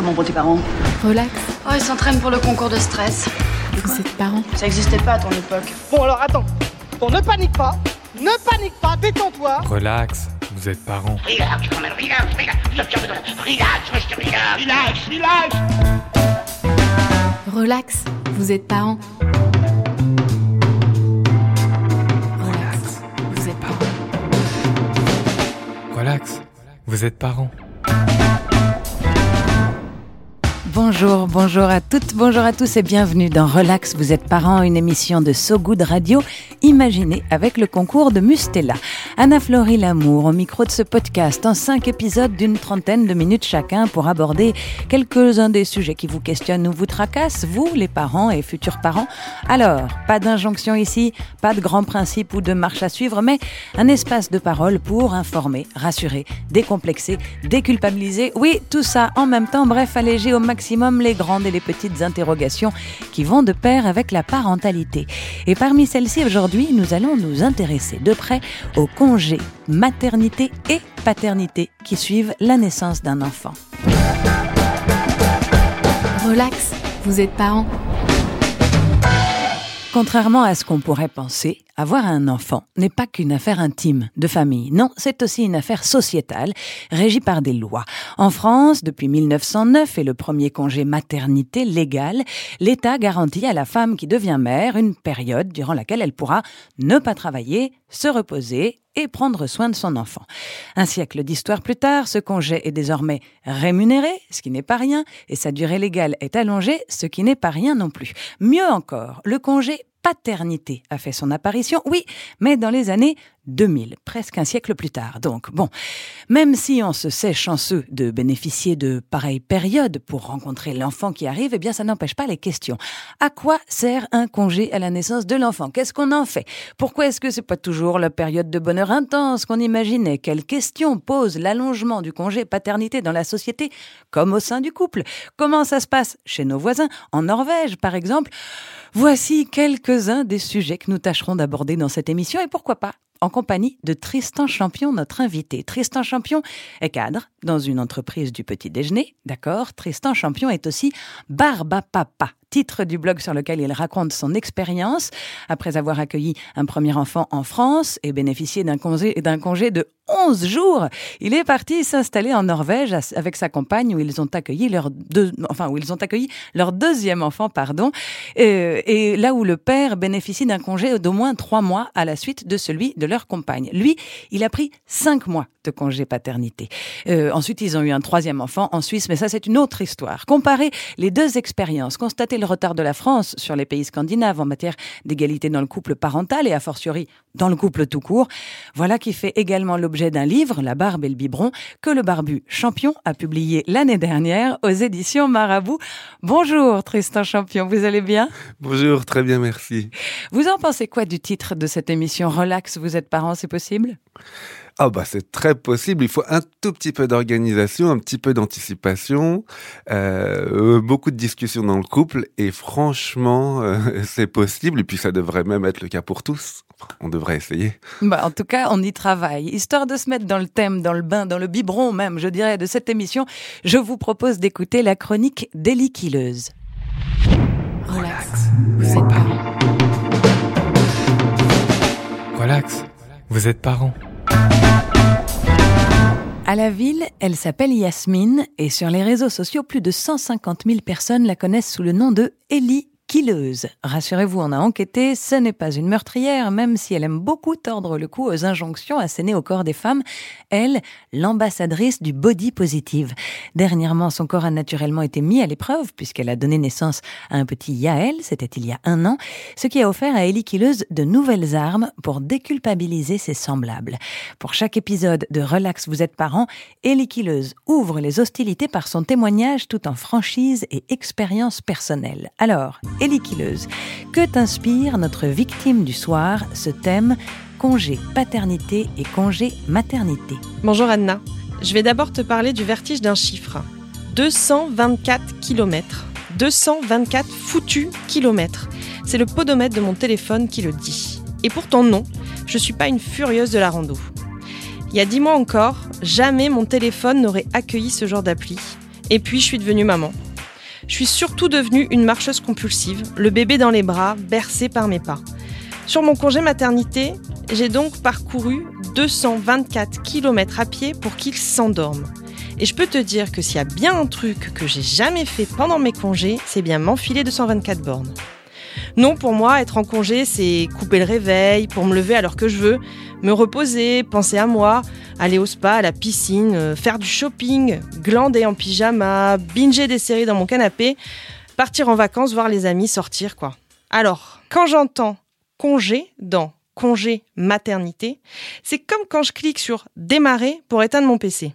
Comment vont tes parents Relax. Oh, ils s'entraînent pour le concours de stress. Vous êtes parents Ça existait pas à ton époque. Bon alors attends, bon ne panique pas, ne panique pas, détends-toi. Relax, vous êtes parents. Relax, quand même, relax, relax, relax, relax, relax. Relax. Vous êtes parents. Relax. Vous êtes parents. Relax, vous êtes parents. Bonjour, bonjour à toutes, bonjour à tous et bienvenue dans Relax, vous êtes parents, une émission de So Good Radio imaginée avec le concours de Mustela. Anna Florie Lamour au micro de ce podcast en cinq épisodes d'une trentaine de minutes chacun pour aborder quelques-uns des sujets qui vous questionnent ou vous tracassent, vous les parents et futurs parents. Alors, pas d'injonction ici, pas de grands principes ou de marche à suivre, mais un espace de parole pour informer, rassurer, décomplexer, déculpabiliser, oui, tout ça en même temps, bref, alléger au maximum les grandes et les petites interrogations qui vont de pair avec la parentalité. Et parmi celles-ci, aujourd'hui, nous allons nous intéresser de près aux congés maternité et paternité qui suivent la naissance d'un enfant. Relax. Vous êtes parents. Contrairement à ce qu'on pourrait penser, avoir un enfant n'est pas qu'une affaire intime de famille. Non, c'est aussi une affaire sociétale, régie par des lois. En France, depuis 1909 et le premier congé maternité légal, l'État garantit à la femme qui devient mère une période durant laquelle elle pourra ne pas travailler, se reposer et prendre soin de son enfant. Un siècle d'histoire plus tard, ce congé est désormais rémunéré, ce qui n'est pas rien, et sa durée légale est allongée, ce qui n'est pas rien non plus. Mieux encore, le congé paternité a fait son apparition, oui, mais dans les années 2000, presque un siècle plus tard. Donc, bon, même si on se sait chanceux de bénéficier de pareilles périodes pour rencontrer l'enfant qui arrive, eh bien, ça n'empêche pas les questions. À quoi sert un congé à la naissance de l'enfant? Qu'est-ce qu'on en fait? Pourquoi est-ce que c'est pas toujours la période de bonheur intense qu'on imaginait? Quelles questions pose l'allongement du congé paternité dans la société, comme au sein du couple? Comment ça se passe chez nos voisins, en Norvège, par exemple Voici quelques-uns des sujets que nous tâcherons d'aborder dans cette émission et pourquoi pas en compagnie de Tristan Champion, notre invité. Tristan Champion est cadre dans une entreprise du petit déjeuner, d'accord? Tristan Champion est aussi Barba Papa, titre du blog sur lequel il raconte son expérience après avoir accueilli un premier enfant en France et bénéficié d'un congé, congé de 11 jours. Il est parti s'installer en Norvège avec sa compagne où ils ont accueilli leur enfin où ils ont accueilli leur deuxième enfant, pardon, et, et là où le père bénéficie d'un congé d'au moins trois mois à la suite de celui de leur compagne. Lui, il a pris cinq mois de congé paternité. Euh, ensuite, ils ont eu un troisième enfant en Suisse, mais ça, c'est une autre histoire. Comparer les deux expériences, constater le retard de la France sur les pays scandinaves en matière d'égalité dans le couple parental et a fortiori dans le couple tout court, voilà qui fait également l'objet d'un livre, La barbe et le biberon, que le barbu Champion a publié l'année dernière aux éditions Marabout. Bonjour Tristan Champion, vous allez bien? Bonjour, très bien, merci. Vous en pensez quoi du titre de cette émission Relax, vous êtes parents, c'est possible? Ah bah c'est très possible. Il faut un tout petit peu d'organisation, un petit peu d'anticipation, euh, beaucoup de discussions dans le couple et franchement euh, c'est possible. Et puis ça devrait même être le cas pour tous. On devrait essayer. Bah, en tout cas, on y travaille. Histoire de se mettre dans le thème, dans le bain, dans le biberon même, je dirais, de cette émission, je vous propose d'écouter la chronique d'Elie Killeuse. Relax. Vous êtes parents. Relax, vous êtes parents. À la ville, elle s'appelle Yasmine et sur les réseaux sociaux, plus de 150 000 personnes la connaissent sous le nom de Ellie Killeuse. Rassurez-vous, on a enquêté, ce n'est pas une meurtrière, même si elle aime beaucoup tordre le cou aux injonctions assénées au corps des femmes. Elle, l'ambassadrice du body positive. Dernièrement, son corps a naturellement été mis à l'épreuve puisqu'elle a donné naissance à un petit Yael, c'était il y a un an, ce qui a offert à Ellie Killeuse de nouvelles armes pour déculpabiliser ses semblables. Pour chaque épisode de Relax, vous êtes parents, Ellie Killeuse ouvre les hostilités par son témoignage tout en franchise et expérience personnelle. Alors, Que t'inspire notre victime du soir, ce thème congé paternité et congé maternité Bonjour Anna. Je vais d'abord te parler du vertige d'un chiffre. 224 km. 224 foutus kilomètres. C'est le podomètre de mon téléphone qui le dit. Et pourtant non, je suis pas une furieuse de la rando. Il y a dix mois encore, jamais mon téléphone n'aurait accueilli ce genre d'appli. Et puis je suis devenue maman. Je suis surtout devenue une marcheuse compulsive, le bébé dans les bras, bercé par mes pas. Sur mon congé maternité, j'ai donc parcouru 224 km à pied pour qu'il s'endorme. Et je peux te dire que s'il y a bien un truc que j'ai jamais fait pendant mes congés, c'est bien m'enfiler 224 bornes. Non, pour moi, être en congé, c'est couper le réveil, pour me lever alors que je veux, me reposer, penser à moi, aller au spa, à la piscine, euh, faire du shopping, glander en pyjama, binger des séries dans mon canapé, partir en vacances, voir les amis, sortir, quoi. Alors, quand j'entends congé dans congé maternité, c'est comme quand je clique sur démarrer pour éteindre mon PC.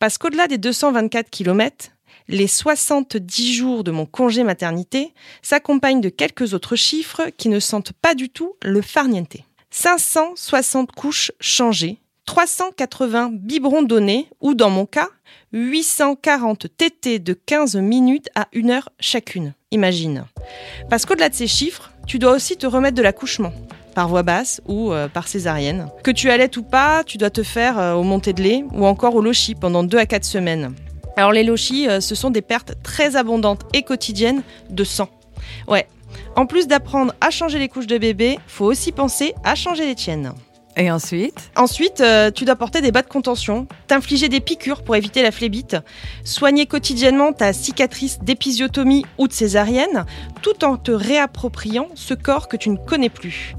Parce qu'au-delà des 224 km, les 70 jours de mon congé maternité s'accompagnent de quelques autres chiffres qui ne sentent pas du tout le farniente. 560 couches changées, 380 biberons donnés, ou dans mon cas, 840 tétés de 15 minutes à 1 heure chacune. Imagine. Parce qu'au-delà de ces chiffres, tu dois aussi te remettre de l'accouchement par voie basse ou euh, par césarienne. Que tu allaites ou pas, tu dois te faire euh, au montée de lait ou encore au lochi pendant 2 à 4 semaines. Alors les lochis, euh, ce sont des pertes très abondantes et quotidiennes de sang. Ouais. En plus d'apprendre à changer les couches de bébé, faut aussi penser à changer les tiennes. Et ensuite Ensuite, euh, tu dois porter des bas de contention, t'infliger des piqûres pour éviter la phlébite, soigner quotidiennement ta cicatrice d'épisiotomie ou de césarienne, tout en te réappropriant ce corps que tu ne connais plus.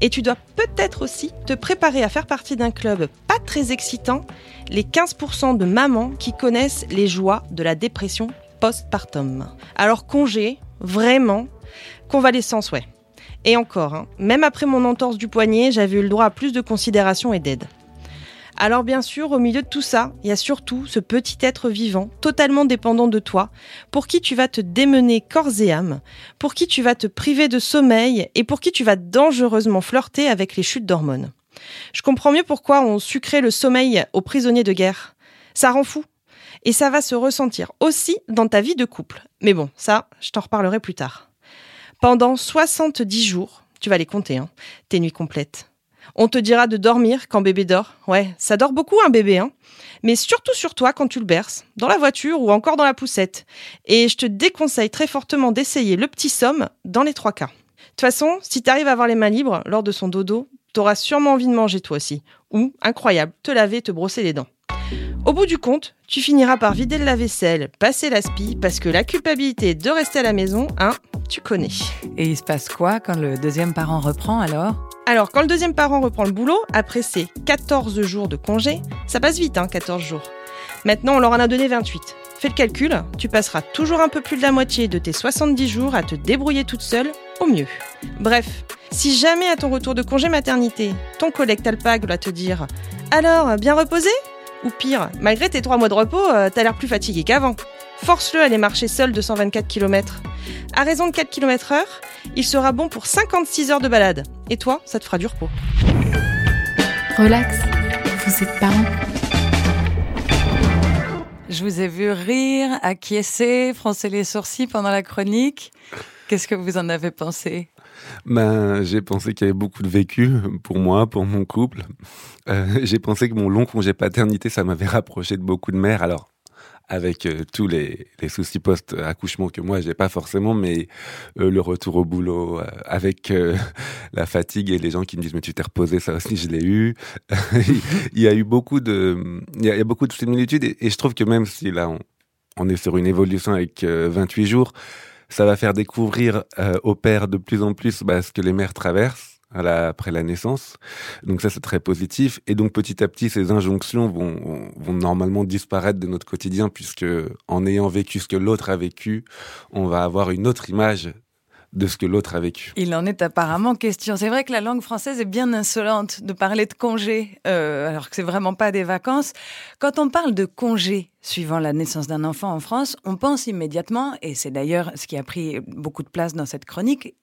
Et tu dois peut-être aussi te préparer à faire partie d'un club pas très excitant, les 15% de mamans qui connaissent les joies de la dépression postpartum. Alors congé, vraiment, convalescence, ouais. Et encore, hein, même après mon entorse du poignet, j'avais eu le droit à plus de considération et d'aide. Alors bien sûr, au milieu de tout ça, il y a surtout ce petit être vivant, totalement dépendant de toi, pour qui tu vas te démener corps et âme, pour qui tu vas te priver de sommeil et pour qui tu vas dangereusement flirter avec les chutes d'hormones. Je comprends mieux pourquoi on sucrait le sommeil aux prisonniers de guerre. Ça rend fou. Et ça va se ressentir aussi dans ta vie de couple. Mais bon, ça, je t'en reparlerai plus tard. Pendant 70 jours, tu vas les compter, hein, tes nuits complètes. On te dira de dormir quand bébé dort. Ouais, ça dort beaucoup un bébé, hein. Mais surtout sur toi quand tu le berces, dans la voiture ou encore dans la poussette. Et je te déconseille très fortement d'essayer le petit somme dans les trois cas. De toute façon, si tu arrives à avoir les mains libres lors de son dodo, t'auras sûrement envie de manger toi aussi. Ou, incroyable, te laver, te brosser les dents. Au bout du compte, tu finiras par vider le lave-vaisselle, passer l'aspi, parce que la culpabilité de rester à la maison, hein, tu connais. Et il se passe quoi quand le deuxième parent reprend alors? Alors, quand le deuxième parent reprend le boulot, après ses 14 jours de congé, ça passe vite, hein, 14 jours. Maintenant, on leur en a donné 28. Fais le calcul, tu passeras toujours un peu plus de la moitié de tes 70 jours à te débrouiller toute seule, au mieux. Bref, si jamais à ton retour de congé maternité, ton collègue Talpag va te dire Alors, bien reposé? Ou pire, malgré tes 3 mois de repos, euh, t'as l'air plus fatigué qu'avant. Force-le à aller marcher seul de 124 km. À raison de 4 km heure, il sera bon pour 56 heures de balade. Et toi, ça te fera du repos. Relax, vous êtes parents. Je vous ai vu rire, acquiescer, froncer les sourcils pendant la chronique. Qu'est-ce que vous en avez pensé? Ben, j'ai pensé qu'il y avait beaucoup de vécu pour moi, pour mon couple. Euh, j'ai pensé que mon long congé paternité, ça m'avait rapproché de beaucoup de mères. Alors, avec euh, tous les, les soucis post-accouchement que moi j'ai pas forcément, mais euh, le retour au boulot euh, avec euh, la fatigue et les gens qui me disent mais tu t'es reposé, ça aussi je l'ai eu. il y a eu beaucoup de, il y a, beaucoup de similitudes et, je trouve que même si là on, on est sur une évolution avec 28 jours, ça va faire découvrir aux pères de plus en plus bah, ce que les mères traversent après la naissance. Donc ça, c'est très positif. Et donc petit à petit, ces injonctions vont, vont normalement disparaître de notre quotidien, puisque en ayant vécu ce que l'autre a vécu, on va avoir une autre image de ce que l'autre a vécu. Il en est apparemment question. C'est vrai que la langue française est bien insolente de parler de congé, euh, alors que c'est vraiment pas des vacances. Quand on parle de congé suivant la naissance d'un enfant en France, on pense immédiatement, et c'est d'ailleurs ce qui a pris beaucoup de place dans cette chronique,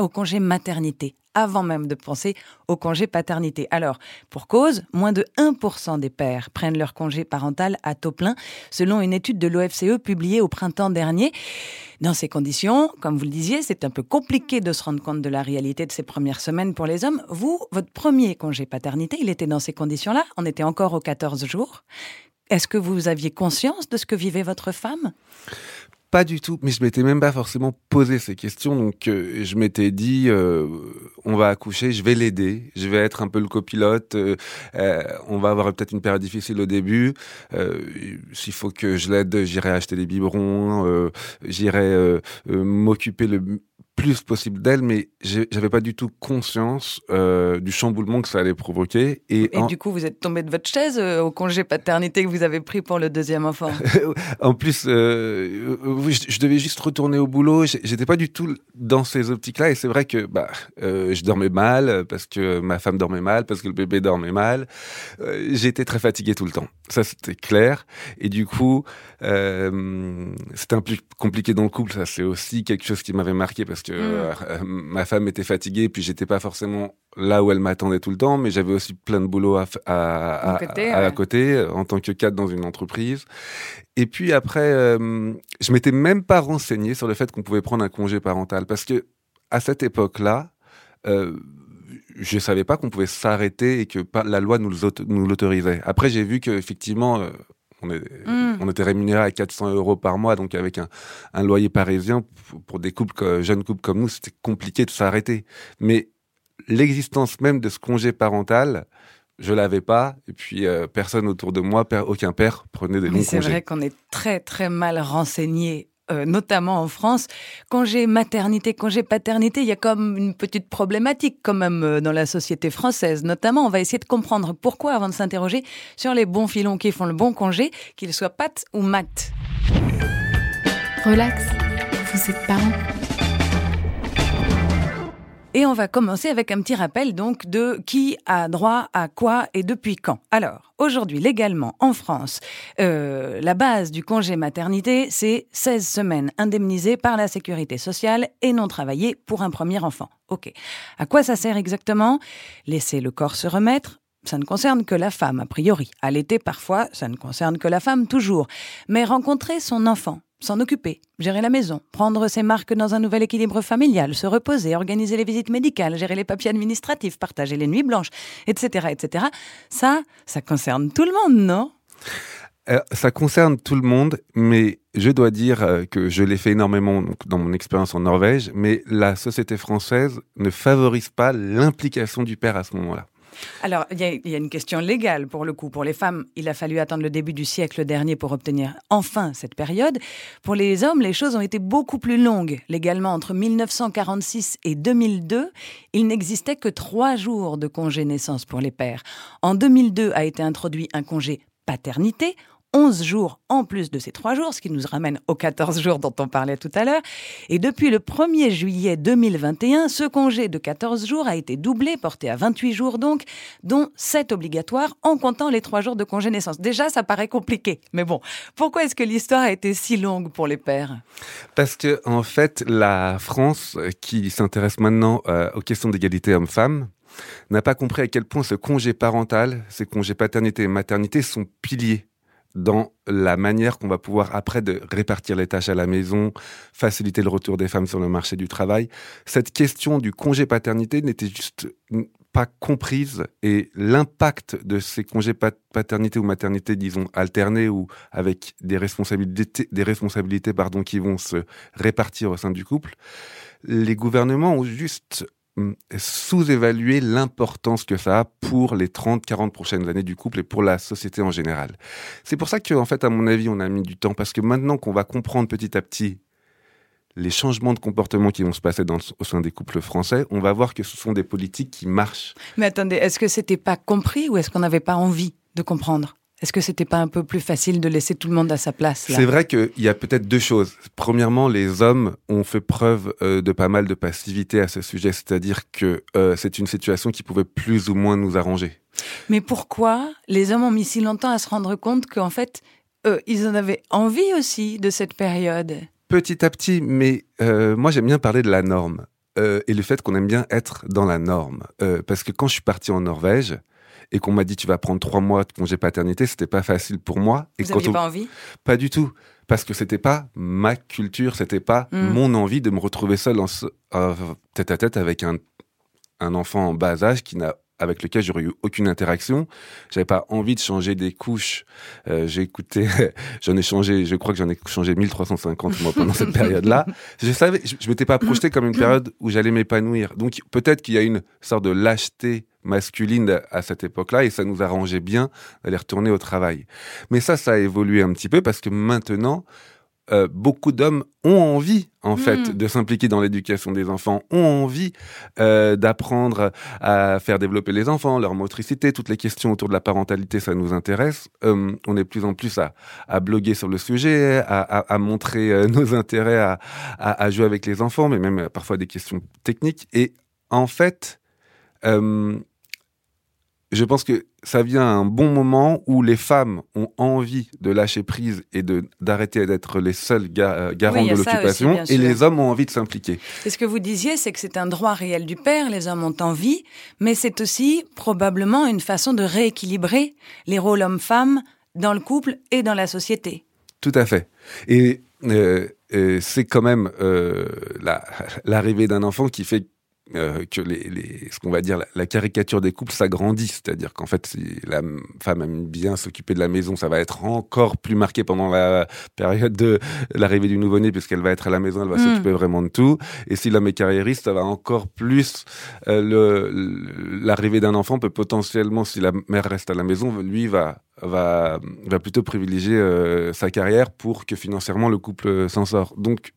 au congé maternité, avant même de penser au congé paternité. Alors, pour cause, moins de 1% des pères prennent leur congé parental à taux plein, selon une étude de l'OFCE publiée au printemps dernier. Dans ces conditions, comme vous le disiez, c'est un peu compliqué de se rendre compte de la réalité de ces premières semaines pour les hommes. Vous, votre premier congé paternité, il était dans ces conditions-là? On était encore aux 14 jours. Est-ce que vous aviez conscience de ce que vivait votre femme? Pas du tout, mais je m'étais même pas forcément posé ces questions. Donc, euh, je m'étais dit, euh, on va accoucher, je vais l'aider, je vais être un peu le copilote. euh, on va avoir peut-être une période difficile au début. S'il faut que je l'aide, j'irai acheter des biberons, j'irai m'occuper le plus possible d'elle, mais j'avais pas du tout conscience euh, du chamboulement que ça allait provoquer. Et, Et en, du coup, vous êtes tombé de votre chaise euh, au congé paternité que vous avez pris pour le deuxième enfant. en plus, euh, je, je devais juste retourner au boulot. J'étais pas du tout dans ces optiques-là, et c'est vrai que bah, je dormais mal parce que ma femme dormait mal, parce que le bébé dormait mal. J'étais très fatigué tout le temps. Ça, c'était clair. Et du coup, euh, c'était un peu compliqué dans le couple. Ça, c'est aussi quelque chose qui m'avait marqué parce que euh, ma femme était fatiguée, puis j'étais pas forcément là où elle m'attendait tout le temps, mais j'avais aussi plein de boulot à, à, à, côté, à- côté euh, en tant que cadre dans une entreprise. Et puis après, euh, je m'étais même pas renseigné sur le fait qu'on pouvait prendre un congé parental parce que à cette époque-là, euh, je savais pas qu'on pouvait s'arrêter et que la loi nous l'auto- nous l'autorisait. Après, j'ai vu qu'effectivement, euh, on, est- Mm. on était rémunéré à 400 euros par mois, donc avec un, un loyer parisien, pour, des couples, jeunes couples comme nous, c'était compliqué de s'arrêter. Mais l'existence même de ce congé parental, je l'avais pas. Et puis, euh, personne autour de moi, aucun père prenait des Mais longs c'est congés. vrai qu'on est très très mal renseigné. Euh, notamment en France, congé maternité, congé paternité, il y a comme une petite problématique quand même euh, dans la société française. Notamment, on va essayer de comprendre pourquoi avant de s'interroger sur les bons filons qui font le bon congé, qu'ils soient pat ou mat. Relax, vous êtes parents. Et on va commencer avec un petit rappel donc de qui a droit à quoi et depuis quand. Alors, aujourd'hui, légalement, en France, euh, la base du congé maternité, c'est 16 semaines indemnisées par la sécurité sociale et non travaillées pour un premier enfant. OK. À quoi ça sert exactement? Laisser le corps se remettre? Ça ne concerne que la femme, a priori. Allaiter, parfois, ça ne concerne que la femme, toujours. Mais rencontrer son enfant, s'en occuper, gérer la maison, prendre ses marques dans un nouvel équilibre familial, se reposer, organiser les visites médicales, gérer les papiers administratifs, partager les nuits blanches, etc., etc. Ça, ça concerne tout le monde, non? Euh, ça concerne tout le monde, mais je dois dire euh, que je l'ai fait énormément dans mon expérience en Norvège, mais la société française ne favorise pas l'implication du père à ce moment-là. Alors, il y, a- une question légale pour le coup. Pour les femmes, il a fallu attendre le début du siècle dernier pour obtenir enfin cette période. Pour les hommes, les choses ont été beaucoup plus longues. Légalement, entre 1946 et 2002, il n'existait que trois jours de congé naissance pour les pères. En 2002 a été introduit un congé paternité. 11 jours en plus de ces trois jours, ce qui nous ramène aux 14 jours dont on parlait tout à l'heure. Et depuis le 1er juillet 2021, ce congé de 14 jours a été doublé, porté à 28 jours donc, dont 7 obligatoires en comptant les 3 jours de congé naissance. Déjà, ça paraît compliqué. Mais bon, pourquoi est-ce que l'histoire a été si longue pour les pères? Parce que en fait, la France, euh, qui s'intéresse maintenant euh, aux questions d'égalité homme-femme, n'a pas compris à quel point ce congé parental, ces congés paternité et maternité sont piliers dans la manière qu'on va pouvoir après de répartir les tâches à la maison, faciliter le retour des femmes sur le marché du travail. Cette question du congé paternité n'était juste pas comprise et l'impact de ces congés pat- paternité ou maternité, disons, alternés ou avec des responsabilités, des responsabilités, pardon, qui vont se répartir au sein du couple, les gouvernements ont juste hum, sous-évalué l'importance que ça a pour les 30-40 prochaines années du couple et pour la société en général. C'est pour ça que, en fait, à mon avis, on a mis du temps parce que maintenant qu'on va comprendre petit à petit les changements de comportement qui vont se passer au sein des couples français, on va voir que ce sont des politiques qui marchent. Mais attendez, est-ce que c'était pas compris ou est-ce qu'on n'avait pas envie de comprendre? Est-ce que c'était pas un peu plus facile de laisser tout le monde à sa place C'est vrai qu'il y a peut-être deux choses. Premièrement, les hommes ont fait preuve euh, de pas mal de passivité à ce sujet, c'est-à-dire que euh, c'est une situation qui pouvait plus ou moins nous arranger. Mais pourquoi les hommes ont mis si longtemps à se rendre compte qu'en fait, eux, ils en avaient envie aussi de cette période? Petit à petit, mais euh, moi j'aime bien parler de la norme euh, et le fait qu'on aime bien être dans la norme. Euh, parce que quand je suis parti en Norvège et qu'on m'a dit tu vas prendre trois mois de congé paternité, c'était pas facile pour moi. Et Vous n'aviez on- pas envie? Pas du tout. Parce que c'était pas ma culture, c'était pas Mm. mon envie de me retrouver seul en euh, tête à tête avec un, un enfant en bas âge qui n'a avec lequel j'aurais eu aucune interaction. J'avais pas envie de changer des couches. Euh, j'ai écouté, j'en ai changé, je crois que j'en ai changé 1350 moi pendant cette période-là. Je savais, je, je m'étais pas projeté comme une période où j'allais m'épanouir. Donc peut-être qu'il y a une sorte de lâcheté masculine à cette époque-là et ça nous arrangeait bien d'aller retourner au travail. Mais ça, ça a évolué un petit peu parce que maintenant, euh, beaucoup d'hommes ont envie, en fait, Mm. de s'impliquer dans l'éducation des enfants, ont envie euh, d'apprendre à faire développer les enfants, leur motricité, toutes les questions autour de la parentalité, ça nous intéresse. Euh, on est de plus en plus à, à bloguer sur le sujet, à, à- à montrer euh, nos intérêts à, à- à jouer avec les enfants, mais même euh, parfois des questions techniques. Et en fait, euh, je pense que ça vient à un bon moment où les femmes ont envie de lâcher prise et de d'arrêter d'être les seuls ga- euh, garants Oui, de l'occupation et les hommes ont envie de s'impliquer. Et ce que vous disiez, c'est que c'est un droit réel du père, les hommes ont envie, mais c'est aussi probablement une façon de rééquilibrer les rôles hommes-femmes dans le couple et dans la société. Tout à fait. Et euh, c'est quand même euh, la- l'arrivée d'un enfant qui fait euh, que les, les, ce qu'on va dire la, la caricature des couples s'agrandit, c'est-à-dire qu'en fait si la femme aime bien s'occuper de la maison, ça va être encore plus marqué pendant la période de l'arrivée du nouveau-né puisqu'elle va être à la maison, elle va Mm. s'occuper vraiment de tout. Et si l'homme est carriériste, ça va encore plus euh, l'arrivée d'un enfant peut potentiellement, si la mère reste à la maison, lui va va va plutôt privilégier euh, sa carrière pour que financièrement le couple s'en sort. Donc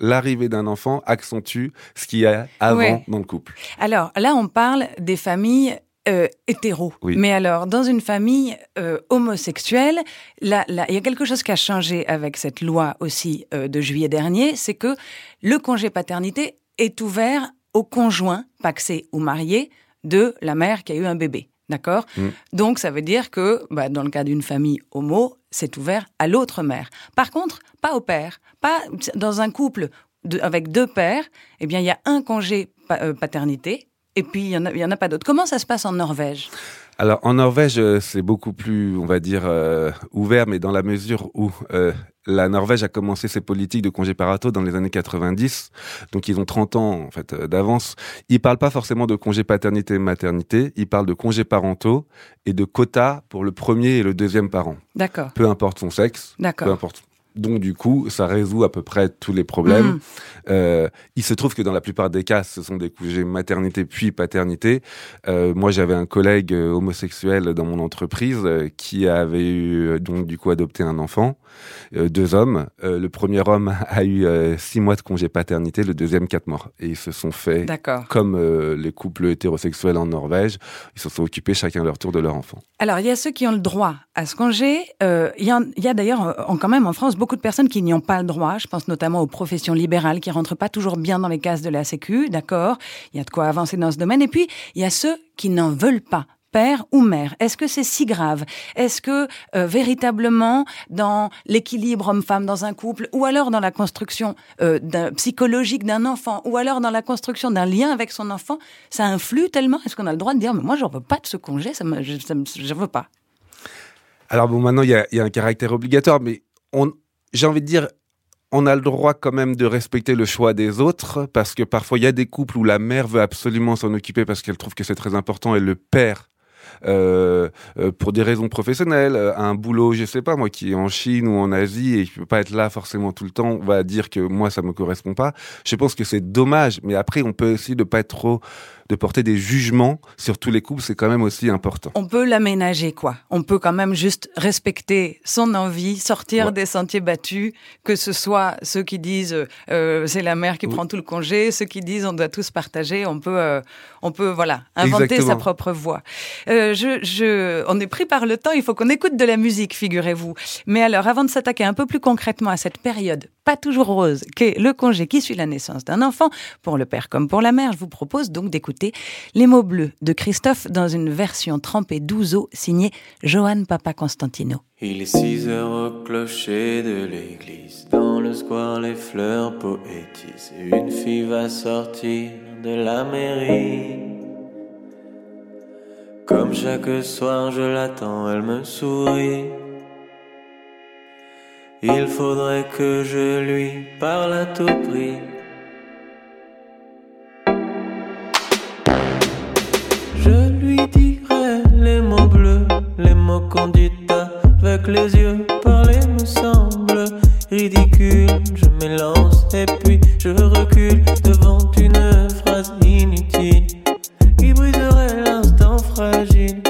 l'arrivée d'un enfant accentue ce qu'il y a avant Ouais. dans le couple. Alors là, on parle des familles euh, hétéros. Oui. Mais alors, dans une famille euh, homosexuelle, là, là, il y a quelque chose qui a changé avec cette loi aussi euh, de juillet dernier, c'est que le congé paternité est ouvert au conjoint, paxé ou marié, de la mère qui a eu un bébé. D'accord Mm. Donc, ça veut dire que, bah, dans le cas d'une famille homo, c'est ouvert à l'autre mère. Par contre, pas au père. Pas dans un couple de- avec deux pères, eh bien, il y a un congé euh, paternité et puis il y en a, en pas d'autres. Comment ça se passe en Norvège? Alors en Norvège, euh, c'est beaucoup plus, on va dire, euh, ouvert, mais dans la mesure où euh, la Norvège a commencé ses politiques de congés parentaux dans les années 90, donc ils ont 30 ans en fait d'avance. Ils parlent pas forcément de congés paternité et maternité, ils parlent de congés parentaux et de quotas pour le premier et le deuxième parent, D'accord, peu importe son sexe, peu d'accord. importe. Donc du coup, ça résout à peu près tous les problèmes. Mm. Euh, il se trouve que dans la plupart des cas, ce sont des congés maternité puis paternité. Euh, moi, j'avais un collègue euh, homosexuel dans mon entreprise qui avait eu donc du coup adopté un enfant, euh, deux hommes. Euh, le premier homme a eu euh, six mois de congé paternité, le deuxième quatre mois. Et ils se sont fait comme les couples hétérosexuels en Norvège, ils se sont occupés chacun leur tour de leur enfant. Alors, il y a ceux qui ont le droit à ce congé. Il y, y a d'ailleurs quand même en France beaucoup de personnes qui n'y ont pas le droit. Je pense notamment aux professions libérales qui rentrent pas toujours bien dans les cases de la Sécu, d'accord Il y a de quoi avancer dans ce domaine. Et puis, il y a ceux qui n'en veulent pas. Père ou mère, est-ce que c'est si grave? Est-ce que euh, véritablement, dans l'équilibre homme-femme dans un couple, ou alors dans la construction euh, psychologique d'un enfant, ou alors dans la construction d'un lien avec son enfant, ça influe tellement? Est-ce qu'on a le droit de dire, mais moi, j'en veux pas de ce congé, ça me, je, je veux pas. Alors bon, maintenant il y a, un caractère obligatoire, mais j'ai envie de dire, on a le droit quand même de respecter le choix des autres, parce que parfois il y a des couples où la mère veut absolument s'en occuper parce qu'elle trouve que c'est très important, et le père, euh, euh, pour des raisons professionnelles, euh, un boulot, je sais pas moi, qui est en Chine ou en Asie et qui peut pas être là forcément tout le temps, va dire que moi ça me correspond pas. Je pense que c'est dommage, mais après on peut aussi de pas être trop de porter des jugements sur tous les couples, c'est quand même aussi important. On peut l'aménager, quoi. On peut quand même juste respecter son envie, sortir Ouais. des sentiers battus, que ce soit ceux qui disent euh, c'est la mère qui Oui. prend tout le congé, ceux qui disent on doit tous partager. On peut, euh, on peut voilà, inventer Exactement. sa propre voie. Euh, je, je, on est pris par le temps. Il faut qu'on écoute de la musique, figurez-vous. Mais alors, avant de s'attaquer un peu plus concrètement à cette période pas toujours rose qu'est le congé qui suit la naissance d'un enfant, pour le père comme pour la mère, je vous propose donc d'écouter Les mots bleus de Christophe dans une version trempée d'ouzo signée Johan Papa Constantino. Il est 6 heures au clocher de l'église. Dans le square, les fleurs poétisent. Une fille va sortir de la mairie. Comme chaque soir, je l'attends, elle me sourit. Il faudrait que je lui parle à tout prix. Mots qu'on dit avec les yeux. Parler me semble ridicule. Je m'élance et puis je recule devant une phrase inutile qui briserait l'instant fragile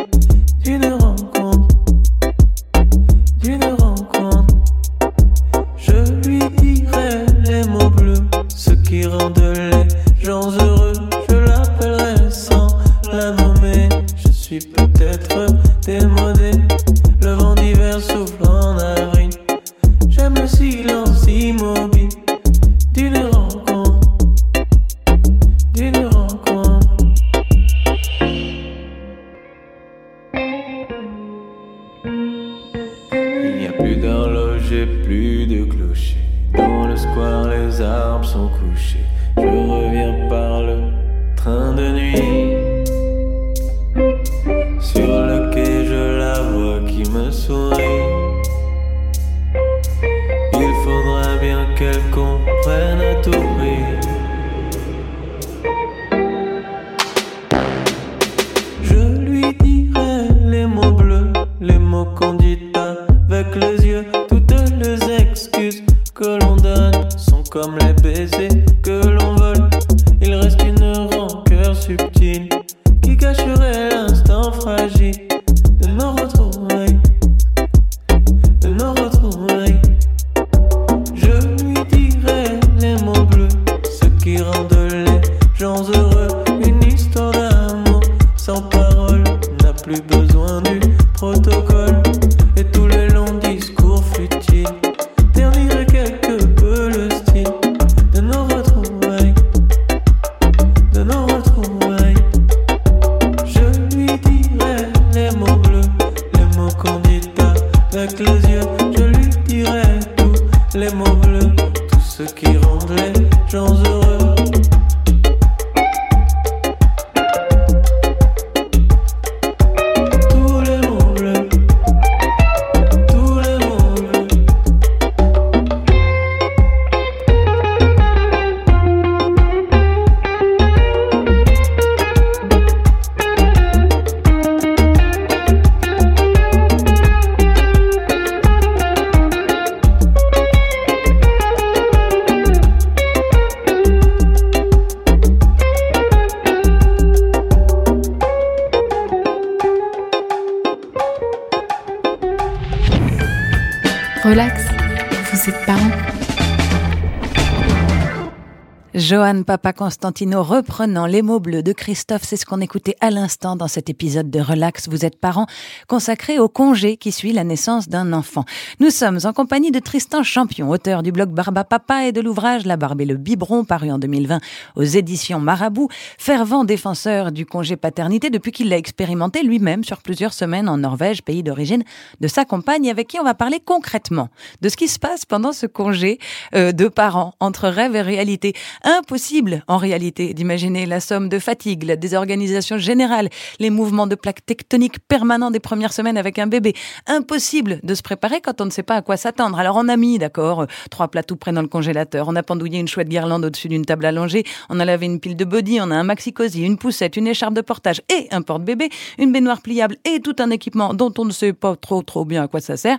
Papa Constantino reprenant les mots bleus de Christophe, c'est ce qu'on écoutait à l'instant dans cet épisode de Relax, vous êtes parents, consacré au congé qui suit la naissance d'un enfant. Nous sommes en compagnie de Tristan Champion, auteur du blog Barba Papa et de l'ouvrage La Barbe et le Biberon, paru en 2020 aux éditions Marabout, fervent défenseur du congé paternité depuis qu'il l'a expérimenté lui-même sur plusieurs semaines en Norvège, pays d'origine de sa compagne, avec qui on va parler concrètement de ce qui se passe pendant ce congé euh, de parents, entre rêve et réalité. Impossible, en réalité, d'imaginer la somme de fatigue, la désorganisation générale, les mouvements de plaques tectoniques permanents des premières semaines avec un bébé. Impossible de se préparer quand on ne sait pas à quoi s'attendre. Alors on a mis, d'accord, euh, trois plats tout près dans le congélateur, on a pendouillé une chouette guirlande au-dessus d'une table allongée, on a lavé une pile de body, on a un maxi-cosy, une poussette, une écharpe de portage et un porte-bébé, une baignoire pliable et tout un équipement dont on ne sait pas trop trop bien à quoi ça sert.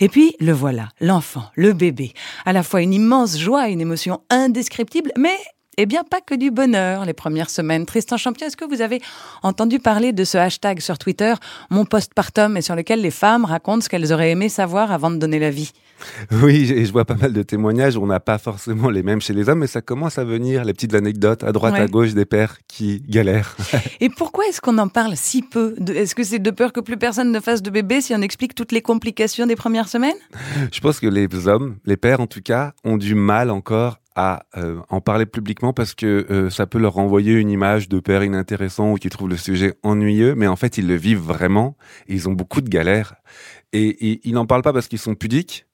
Et puis, le voilà, l'enfant, le bébé. À la fois une immense joie, une émotion indescriptible, mais eh bien, pas que du bonheur les premières semaines. Tristan Champion, est-ce que vous avez entendu parler de ce hashtag sur Twitter, mon postpartum, et sur lequel les femmes racontent ce qu'elles auraient aimé savoir avant de donner la vie? Oui, et je vois pas mal de témoignages. On n'a pas forcément les mêmes chez les hommes, mais ça commence à venir, les petites anecdotes à droite, Ouais. à gauche des pères qui galèrent. Et pourquoi est-ce qu'on en parle si peu? Est-ce que c'est de peur que plus personne ne fasse de bébé si on explique toutes les complications des premières semaines? Je pense que les hommes, les pères en tout cas, ont du mal encore à euh, en parler publiquement parce que euh, ça peut leur renvoyer une image de père inintéressant ou qui trouve le sujet ennuyeux, mais en fait ils le vivent vraiment et ils ont beaucoup de galères et, et ils n'en parlent pas parce qu'ils sont pudiques.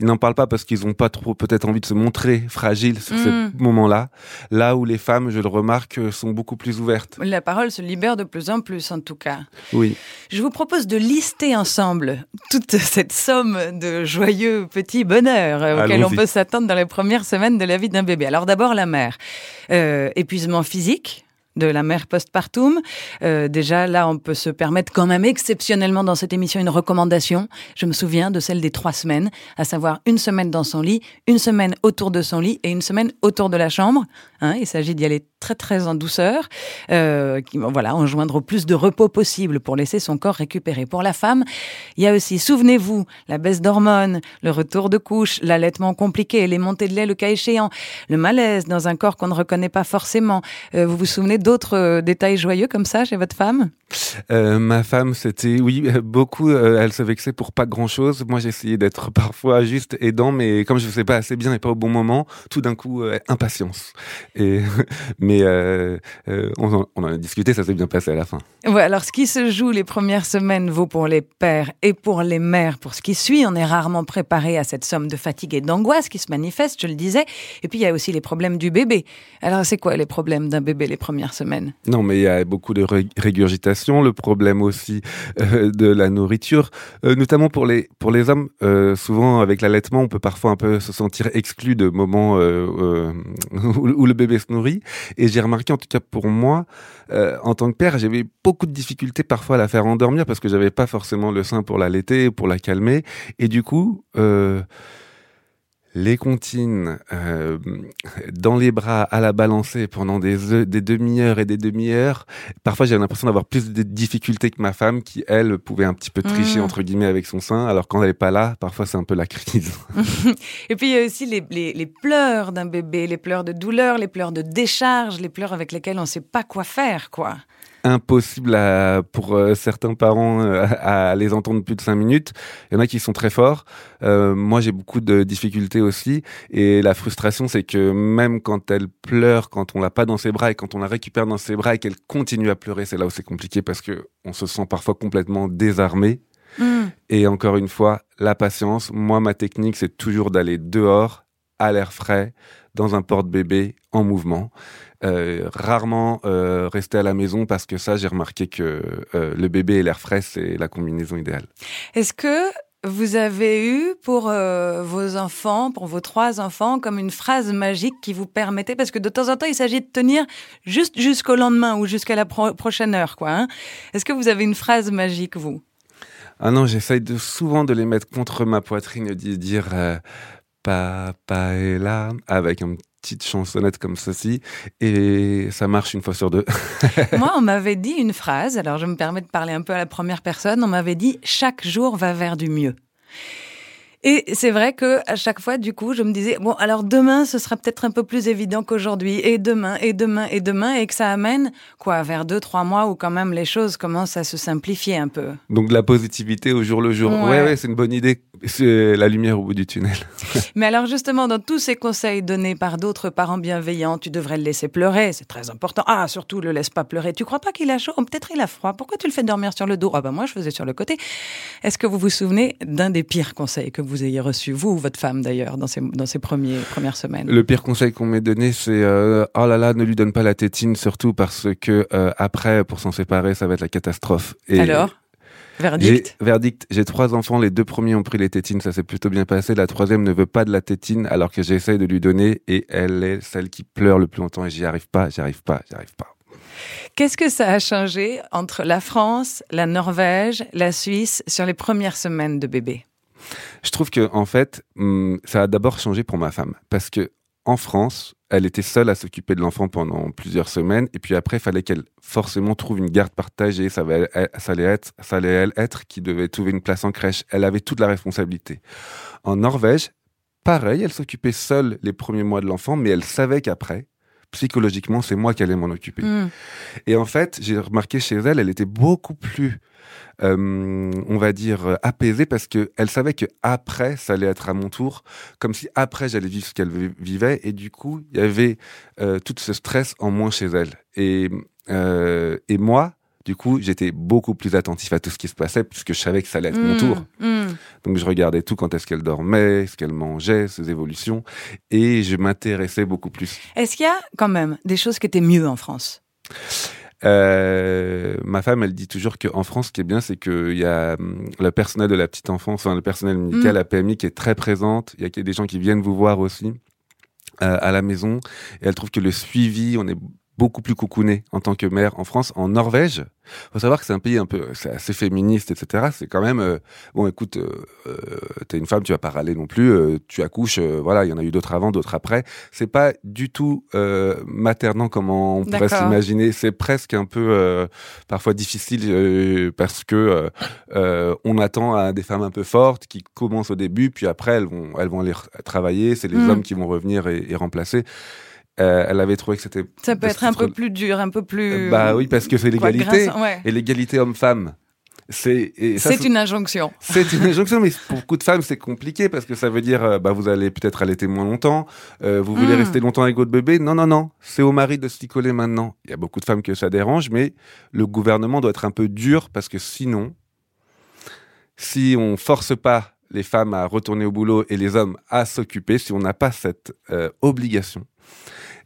Ils n'en parlent pas parce qu'ils n'ont pas trop peut-être envie de se montrer fragiles sur Mm. ce moment-là. Là où les femmes, je le remarque, sont beaucoup plus ouvertes. La parole se libère de plus en plus, en tout cas. Oui. Je vous propose de lister ensemble toute cette somme de joyeux petits bonheurs auxquels on peut s'attendre dans les premières semaines de la vie d'un bébé. Alors d'abord la mère. Euh, épuisement physique, de la mère postpartum. Euh, déjà, là, on peut se permettre quand même exceptionnellement dans cette émission une recommandation. Je me souviens de celle des trois semaines, à savoir une semaine dans son lit, une semaine autour de son lit et une semaine autour de la chambre. Hein, il s'agit d'y aller très très en douceur, euh, voilà, enjoindre au plus de repos possible pour laisser son corps récupérer. Pour la femme, il y a aussi, souvenez-vous, la baisse d'hormones, le retour de couche, l'allaitement compliqué, les montées de lait le cas échéant, le malaise dans un corps qu'on ne reconnaît pas forcément. Euh, vous vous souvenez d'autres euh, détails joyeux comme ça chez votre femme? Euh, ma femme, c'était, oui, euh, beaucoup, euh, elle se vexait pour pas grand chose. Moi, j'essayais d'être parfois juste aidant, mais comme je faisais pas assez bien et pas au bon moment, tout d'un coup, euh, impatience. Et, mais on, en, on en a discuté, ça s'est bien passé à la fin. Ouais, alors ce qui se joue les premières semaines vaut pour les pères et pour les mères. Pour ce qui suit, on est rarement préparé à cette somme de fatigue et d'angoisse qui se manifeste, je le disais. Et puis il y a aussi les problèmes du bébé. Alors c'est quoi les problèmes d'un bébé les premières Non, mais il y a beaucoup de ré- régurgitation, le problème aussi euh, de la nourriture, euh, notamment pour les pour les hommes. euh, souvent, avec l'allaitement, on peut parfois un peu se sentir exclu de moments où, où le bébé se nourrit. Et j'ai remarqué, en tout cas pour moi, en tant que père, j'avais beaucoup de difficultés parfois à la faire endormir parce que j'avais pas forcément le sein pour l'allaiter, pour la calmer. Et du coup. Les comptines euh, dans les bras à la balancer pendant des, des demi-heures et des demi-heures. Parfois, j'avais l'impression d'avoir plus de difficultés que ma femme qui, elle, pouvait un petit peu tricher, Mm. entre guillemets, avec son sein. Alors quand elle n'est pas là, parfois, c'est un peu la crise. Et puis il y a aussi les, les- les pleurs d'un bébé, les pleurs de douleur, les pleurs de décharge, les pleurs avec lesquels on ne sait pas quoi faire, quoi. Impossible à- pour euh, certains parents euh, à les entendre plus de cinq minutes. Il y en a qui sont très forts. Euh, moi, j'ai beaucoup de difficultés aussi. Et la frustration, c'est que même quand elle pleure, quand on l'a pas dans ses bras et quand on la récupère dans ses bras et qu'elle continue à pleurer, c'est là où c'est compliqué parce que on se sent parfois complètement désarmé. Hmm. Et encore une fois, la patience. Moi, ma technique, c'est toujours d'aller dehors, à l'air frais, dans un porte-bébé, en mouvement. Euh, rarement euh, rester à la maison parce que ça, j'ai remarqué que euh, le bébé et l'air frais, c'est la combinaison idéale. Est-ce que vous avez eu pour euh, vos enfants, pour vos trois enfants, comme une phrase magique qui vous permettait, parce que de temps en temps, il s'agit de tenir juste jusqu'au lendemain ou jusqu'à la pro- prochaine heure, quoi. hein. Est-ce que vous avez une phrase magique, vous? Ah non, j'essaye de, souvent de les mettre contre ma poitrine et de dire Papa est là, avec une petite chansonnette comme ceci. Et ça marche une fois sur deux. Moi, on m'avait dit une phrase, alors je me permets de parler un peu à la première personne, on m'avait dit chaque jour va vers du mieux. Et c'est vrai que à chaque fois, du coup, je me disais bon, alors demain, ce sera peut-être un peu plus évident qu'aujourd'hui, et demain, et demain, et demain, et que ça amène quoi vers deux, trois mois où quand même les choses commencent à se simplifier un peu. Donc de la positivité au jour le jour. Ouais. Ouais, ouais, c'est une bonne idée. C'est la lumière au bout du tunnel. Mais alors justement, dans tous ces conseils donnés par d'autres parents bienveillants, tu devrais le laisser pleurer, c'est très important. Ah, surtout, le laisse pas pleurer. Tu crois pas qu'il a chaud? Oh, Peut-être il a froid. Pourquoi tu le fais dormir sur le dos? Ah bah moi, je faisais sur le côté. Est-ce que vous vous souvenez d'un des pires conseils que vous ayez reçu, vous ou votre femme d'ailleurs, dans ces, dans ces premiers, premières semaines Le pire conseil qu'on m'ait donné, c'est euh, oh là là, ne lui donne pas la tétine, surtout parce que euh, après, pour s'en séparer, ça va être la catastrophe. Et Alors Verdict? j'ai- Verdict. J'ai trois enfants, les deux premiers ont pris les tétines, ça s'est plutôt bien passé. La troisième ne veut pas de la tétine, alors que j'essaye de lui donner, et elle est celle qui pleure le plus longtemps, et j'y arrive pas, j'y arrive pas, j'y arrive pas. Qu'est-ce que ça a changé entre la France, la Norvège, la Suisse sur les premières semaines de bébé? Je trouve que en fait, hum, ça a d'abord changé pour ma femme parce que en France, elle était seule à s'occuper de l'enfant pendant plusieurs semaines et puis après, il fallait qu'elle forcément trouve une garde partagée. Ça, allait être, ça allait elle être qui devait trouver une place en crèche. Elle avait toute la responsabilité. En Norvège, pareil, elle s'occupait seule les premiers mois de l'enfant, mais elle savait qu'après, psychologiquement, c'est moi qui allais m'en occuper. Hmm. Et en fait, j'ai remarqué chez elle, elle était beaucoup plus, euh, on va dire, euh, apaisée parce que elle savait que après, ça allait être à mon tour, comme si après j'allais vivre ce qu'elle vi- vivait, et du coup, il y avait euh, tout ce stress en moins chez elle. Et euh, et moi. Du coup, j'étais beaucoup plus attentif à tout ce qui se passait puisque je savais que ça allait être mon Hmm, tour. hmm. Donc je regardais tout quand est-ce qu'elle dormait, ce qu'elle mangeait, ses évolutions, et je m'intéressais beaucoup plus. Est-ce qu'il y a quand même des choses qui étaient mieux en France? Euh, ma femme, elle dit toujours qu'en France, ce qui est bien, c'est qu'il y a hum, le personnel de la petite enfance, enfin, le personnel médical, la PMI, qui est très présente. Il y a des gens qui viennent vous voir aussi euh, à la maison. Et elle trouve que le suivi, on est beaucoup plus coucounée en tant que mère en France. En Norvège, faut savoir que c'est un pays un peu, c'est assez féministe, etc. C'est quand même, euh, bon, écoute, euh, euh, t'es une femme, tu vas pas râler non plus, euh, tu accouches, voilà, il y en a eu d'autres avant, d'autres après. C'est pas du tout maternant comme on pourrait s'imaginer. C'est presque un peu, parfois difficile parce que on attend à des femmes un peu fortes qui commencent au début, puis après elles vont, elles vont aller travailler. C'est les Mm. hommes qui vont revenir et, et remplacer. Euh, elle avait trouvé que c'était Ça peut être un peu plus dur, un peu plus. Bah oui, parce que c'est l'égalité. ouais. Et l'égalité homme-femme. C'est une injonction. c'est une injonction, mais pour beaucoup de femmes, c'est compliqué parce que ça veut dire, euh, bah, vous allez peut-être allaiter moins longtemps, euh, vous voulez Mm. rester longtemps avec votre bébé. Non, non, non, c'est au mari de s'y coller maintenant. Il y a beaucoup de femmes que ça dérange, mais le gouvernement doit être un peu dur parce que sinon, si on force pas les femmes à retourner au boulot et les hommes à s'occuper, si on n'a pas cette euh, obligation,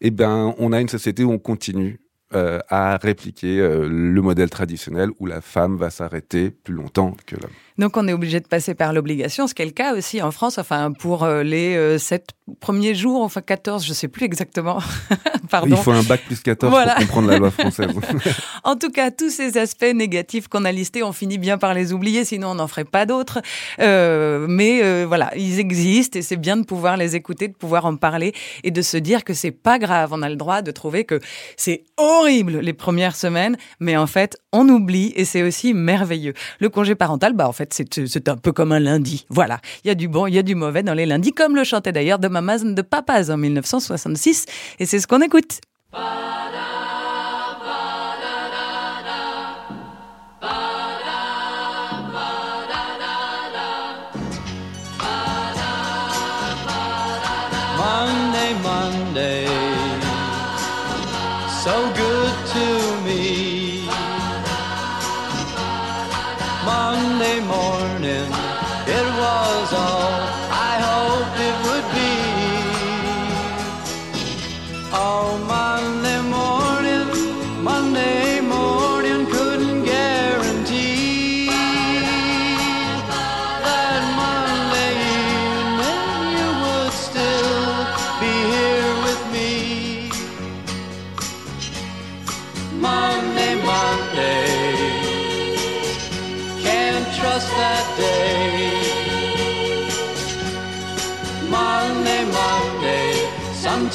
eh ben, on a une société où on continue euh, à répliquer euh, le modèle traditionnel où la femme va s'arrêter plus longtemps que l'homme. Donc on est obligé de passer par l'obligation, ce qui est le cas aussi en France, enfin pour euh, les euh, sept premiers jours, enfin 14, je sais plus exactement. Pardon. Il faut un bac plus 14 Voilà. pour comprendre la loi française. En tout cas, tous ces aspects négatifs qu'on a listés, on finit bien par les oublier, sinon on n'en ferait pas d'autres. Euh, mais euh, voilà, ils existent et c'est bien de pouvoir les écouter, de pouvoir en parler et de se dire que c'est pas grave. On a le droit de trouver que c'est horrible les premières semaines, mais en fait, on oublie et c'est aussi merveilleux. Le congé parental, bah en fait, c'est un peu comme un lundi. Voilà, il y a du bon, il y a du mauvais dans les lundis, comme le chantait d'ailleurs de Mamas and de Papas en 1966, et c'est ce qu'on écoute.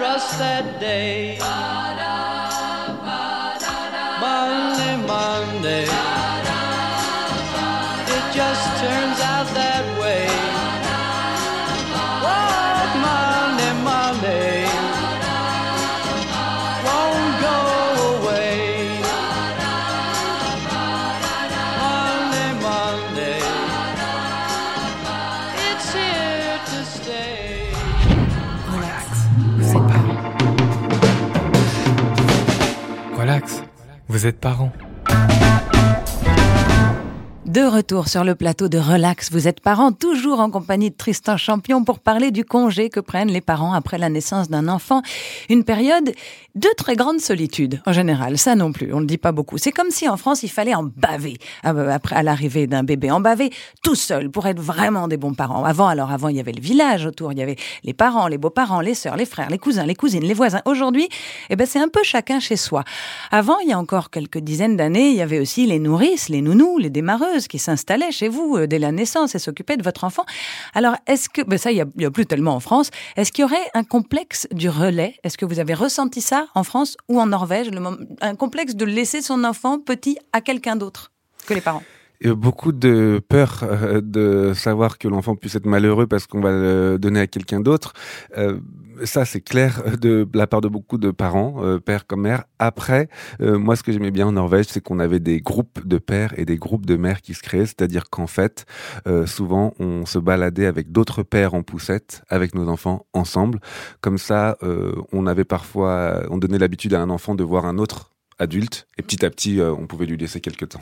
trust that day. Vous êtes parents. De retour sur le plateau de Relax, vous êtes parents, toujours en compagnie de Tristan Champion pour parler du congé que prennent les parents après la naissance d'un enfant. Une période de très grande solitude, en général. Ça non plus, on ne le dit pas beaucoup. C'est comme si en France, il fallait en baver après à l'arrivée d'un bébé. En baver tout seul pour être vraiment des bons parents. Avant, alors avant, il y avait le village autour. Il y avait les parents, les beaux-parents, les sœurs, les frères, les cousins, les cousines, les voisins. Aujourd'hui, eh ben, c'est un peu chacun chez soi. Avant, il y a encore quelques dizaines d'années, il y avait aussi les nourrices, les nounous, les démarreuses qui s'installaient chez vous euh, dès la naissance et s'occupaient de votre enfant. Alors, est-ce que, ben ça, il n'y a, plus tellement en France, est-ce qu'il y aurait un complexe du relais? Est-ce que vous avez ressenti ça en France ou en Norvège, un complexe de laisser son enfant petit à quelqu'un d'autre que les parents? Beaucoup de peur euh, de savoir que l'enfant puisse être malheureux parce qu'on va le donner à quelqu'un d'autre. Euh, ça, c'est clair de la part de beaucoup de parents, euh, père comme mère. Après, euh, moi, ce que j'aimais bien en Norvège, c'est qu'on avait des groupes de pères et des groupes de mères qui se créaient. C'est-à-dire qu'en fait, euh, souvent, on se baladait avec d'autres pères en poussette, avec nos enfants ensemble. Comme ça, on avait parfois, on donnait l'habitude à un enfant de voir un autre adulte et petit à petit, euh, on pouvait lui laisser quelques temps.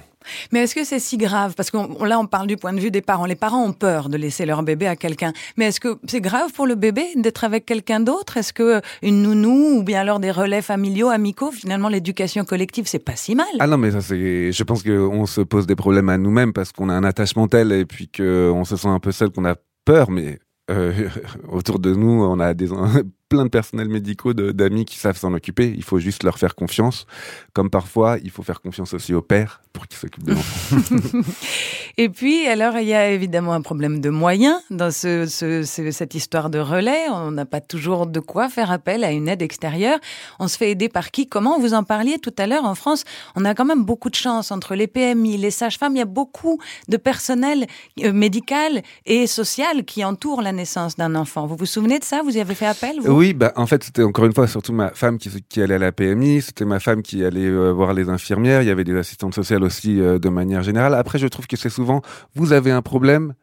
Mais est-ce que c'est si grave? Parce que là, on parle du point de vue des parents. Les parents ont peur de laisser leur bébé à quelqu'un. Mais est-ce que c'est grave pour le bébé d'être avec quelqu'un d'autre? Est-ce que euh, une nounou ou bien alors des relais familiaux, amicaux, finalement, l'éducation collective, c'est pas si mal? Ah non, mais ça, c'est. Je pense qu'on se pose des problèmes à nous-mêmes parce qu'on a un attachement tel et puis qu'on se sent un peu seul, qu'on a peur, mais euh, autour de nous, on a des, plein de personnels médicaux, d'amis qui savent s'en occuper. Il faut juste leur faire confiance. Comme parfois, il faut faire confiance aussi au père pour qu'il s'occupe de l'enfant. Et puis, alors, il y a évidemment un problème de moyens dans ce, ce, cette histoire de relais. On n'a pas toujours de quoi faire appel à une aide extérieure. On se fait aider par qui? Comment? Vous en parliez tout à l'heure. En France, on a quand même beaucoup de chance entre les PMI, les sages-femmes. Il y a beaucoup de personnel euh, médical et social qui entoure la naissance d'un enfant. Vous vous souvenez de ça? Vous y avez fait appel oui, bah en fait c'était encore une fois surtout ma femme qui, qui allait à la PMI, c'était ma femme qui allait euh, voir les infirmières, il y avait des assistantes sociales aussi euh, de manière générale. Après je trouve que c'est souvent vous avez un problème,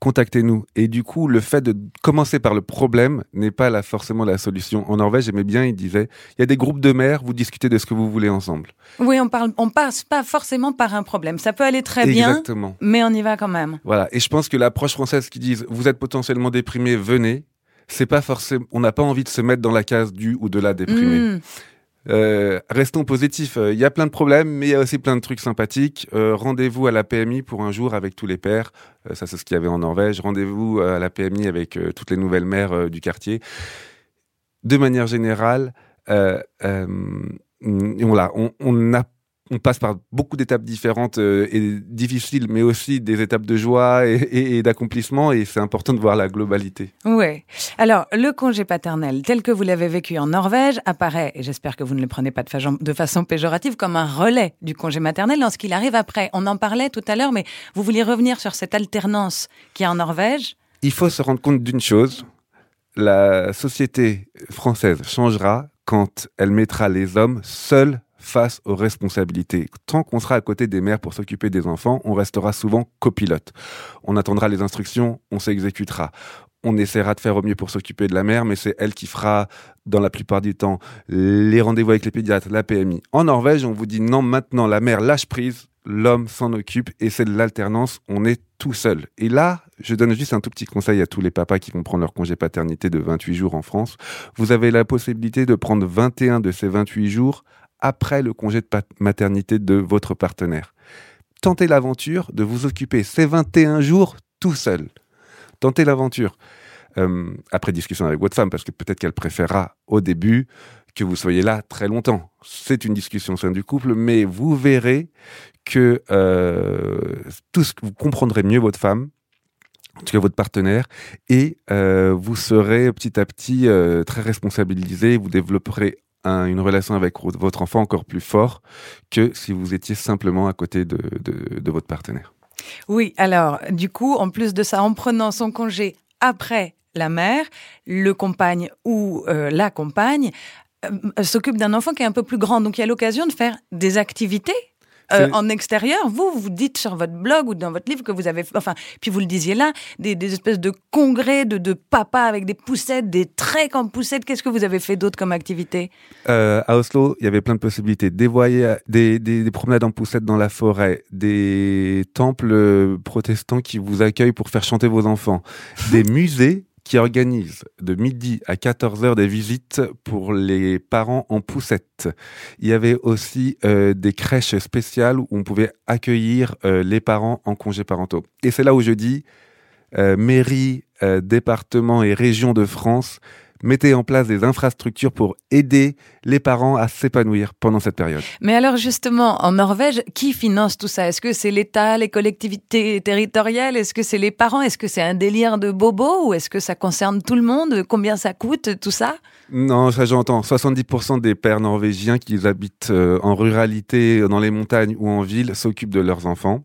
contactez-nous. Et du coup, le fait de commencer par le problème n'est pas là forcément la solution. En Norvège, j'aimais bien, il disait, il y a des groupes de mères, vous discutez de ce que vous voulez ensemble. Oui, on parle, on passe pas forcément par un problème. Ça peut aller très Exactement. bien, mais on y va quand même. Voilà. Et je pense que l'approche française qui dit, vous êtes potentiellement déprimé, venez, c'est pas forcément, on n'a pas envie de se mettre dans la case du ou de la déprimé. Hmm. Euh, restons positifs. Il y a plein de problèmes, mais il y a aussi plein de trucs sympathiques. Euh, rendez-vous à la PMI pour un jour avec tous les pères. Euh, ça, c'est ce qu'il y avait en Norvège. Rendez-vous à la PMI avec toutes les nouvelles mères du quartier. De manière générale, on, on a on passe par beaucoup d'étapes différentes euh, et difficiles, mais aussi des étapes de joie et, d'accomplissement, et c'est important de voir la globalité. Oui. Alors, le congé paternel, tel que vous l'avez vécu en Norvège, apparaît, et j'espère que vous ne le prenez pas de façon, de façon péjorative, comme un relais du congé maternel lorsqu'il arrive après. On en parlait tout à l'heure, mais vous vouliez revenir sur cette alternance qui est en Norvège Il faut se rendre compte d'une chose, la société française changera quand elle mettra les hommes seuls face aux responsabilités. Tant qu'on sera à côté des mères pour s'occuper des enfants, on restera souvent copilote. On attendra les instructions, on s'exécutera. On essaiera de faire au mieux pour s'occuper de la mère, mais c'est elle qui fera, dans la plupart du temps, les rendez-vous avec les pédiatres, la PMI. En Norvège, on vous dit non, maintenant, la mère lâche prise, l'homme s'en occupe, et c'est de l'alternance, on est tout seul. Et là, je donne juste un tout petit conseil à tous les papas qui vont prendre leur congé paternité de 28 jours en France. Vous avez la possibilité de prendre 21 de ces 28 jours après le congé de maternité de votre partenaire. Tentez l'aventure de vous occuper ces 21 jours tout seul. Tentez l'aventure. Euh, après discussion avec votre femme, parce que peut-être qu'elle préférera au début que vous soyez là très longtemps. C'est une discussion au sein du couple, mais vous verrez que euh, tout vous comprendrez mieux votre femme, en tout cas votre partenaire, et euh, vous serez petit à petit très responsabilisé, vous développerez une relation avec votre enfant encore plus fort que si vous étiez simplement à côté de, de, votre partenaire. Oui, alors du coup, en plus de ça, en prenant son congé après la mère, le compagne ou euh, la compagne euh, s'occupe d'un enfant qui est un peu plus grand. Donc il y a l'occasion de faire des activités Euh, en extérieur, vous, vous dites sur votre blog ou dans votre livre que vous avez, enfin, puis vous le disiez là, des, des espèces de congrès de, de papas avec des poussettes, des treks en poussettes. Qu'est-ce que vous avez fait d'autre comme activité? Euh, à Oslo, il y avait plein de possibilités. Des, voyages, des, des, des promenades en poussette dans la forêt, des temples euh, protestants qui vous accueillent pour faire chanter vos enfants, des musées qui organisent de midi à 14 heures des visites pour les parents en poussette. Il y avait aussi euh, des crèches spéciales où on pouvait accueillir euh, les parents en congés parentaux. Et c'est là où je dis, euh, mairie, euh, département et région de France, mettez en place des infrastructures pour aider les parents à s'épanouir pendant cette période. Mais alors justement, en Norvège, qui finance tout ça? Est-ce que c'est l'État, les collectivités territoriales? Est-ce que c'est les parents? Est-ce que c'est un délire de bobo? Ou est-ce que ça concerne tout le monde? Combien ça coûte, tout ça? Non, ça j'entends. 70% des pères norvégiens qui habitent euh, en ruralité, dans les montagnes ou en ville, s'occupent de leurs enfants.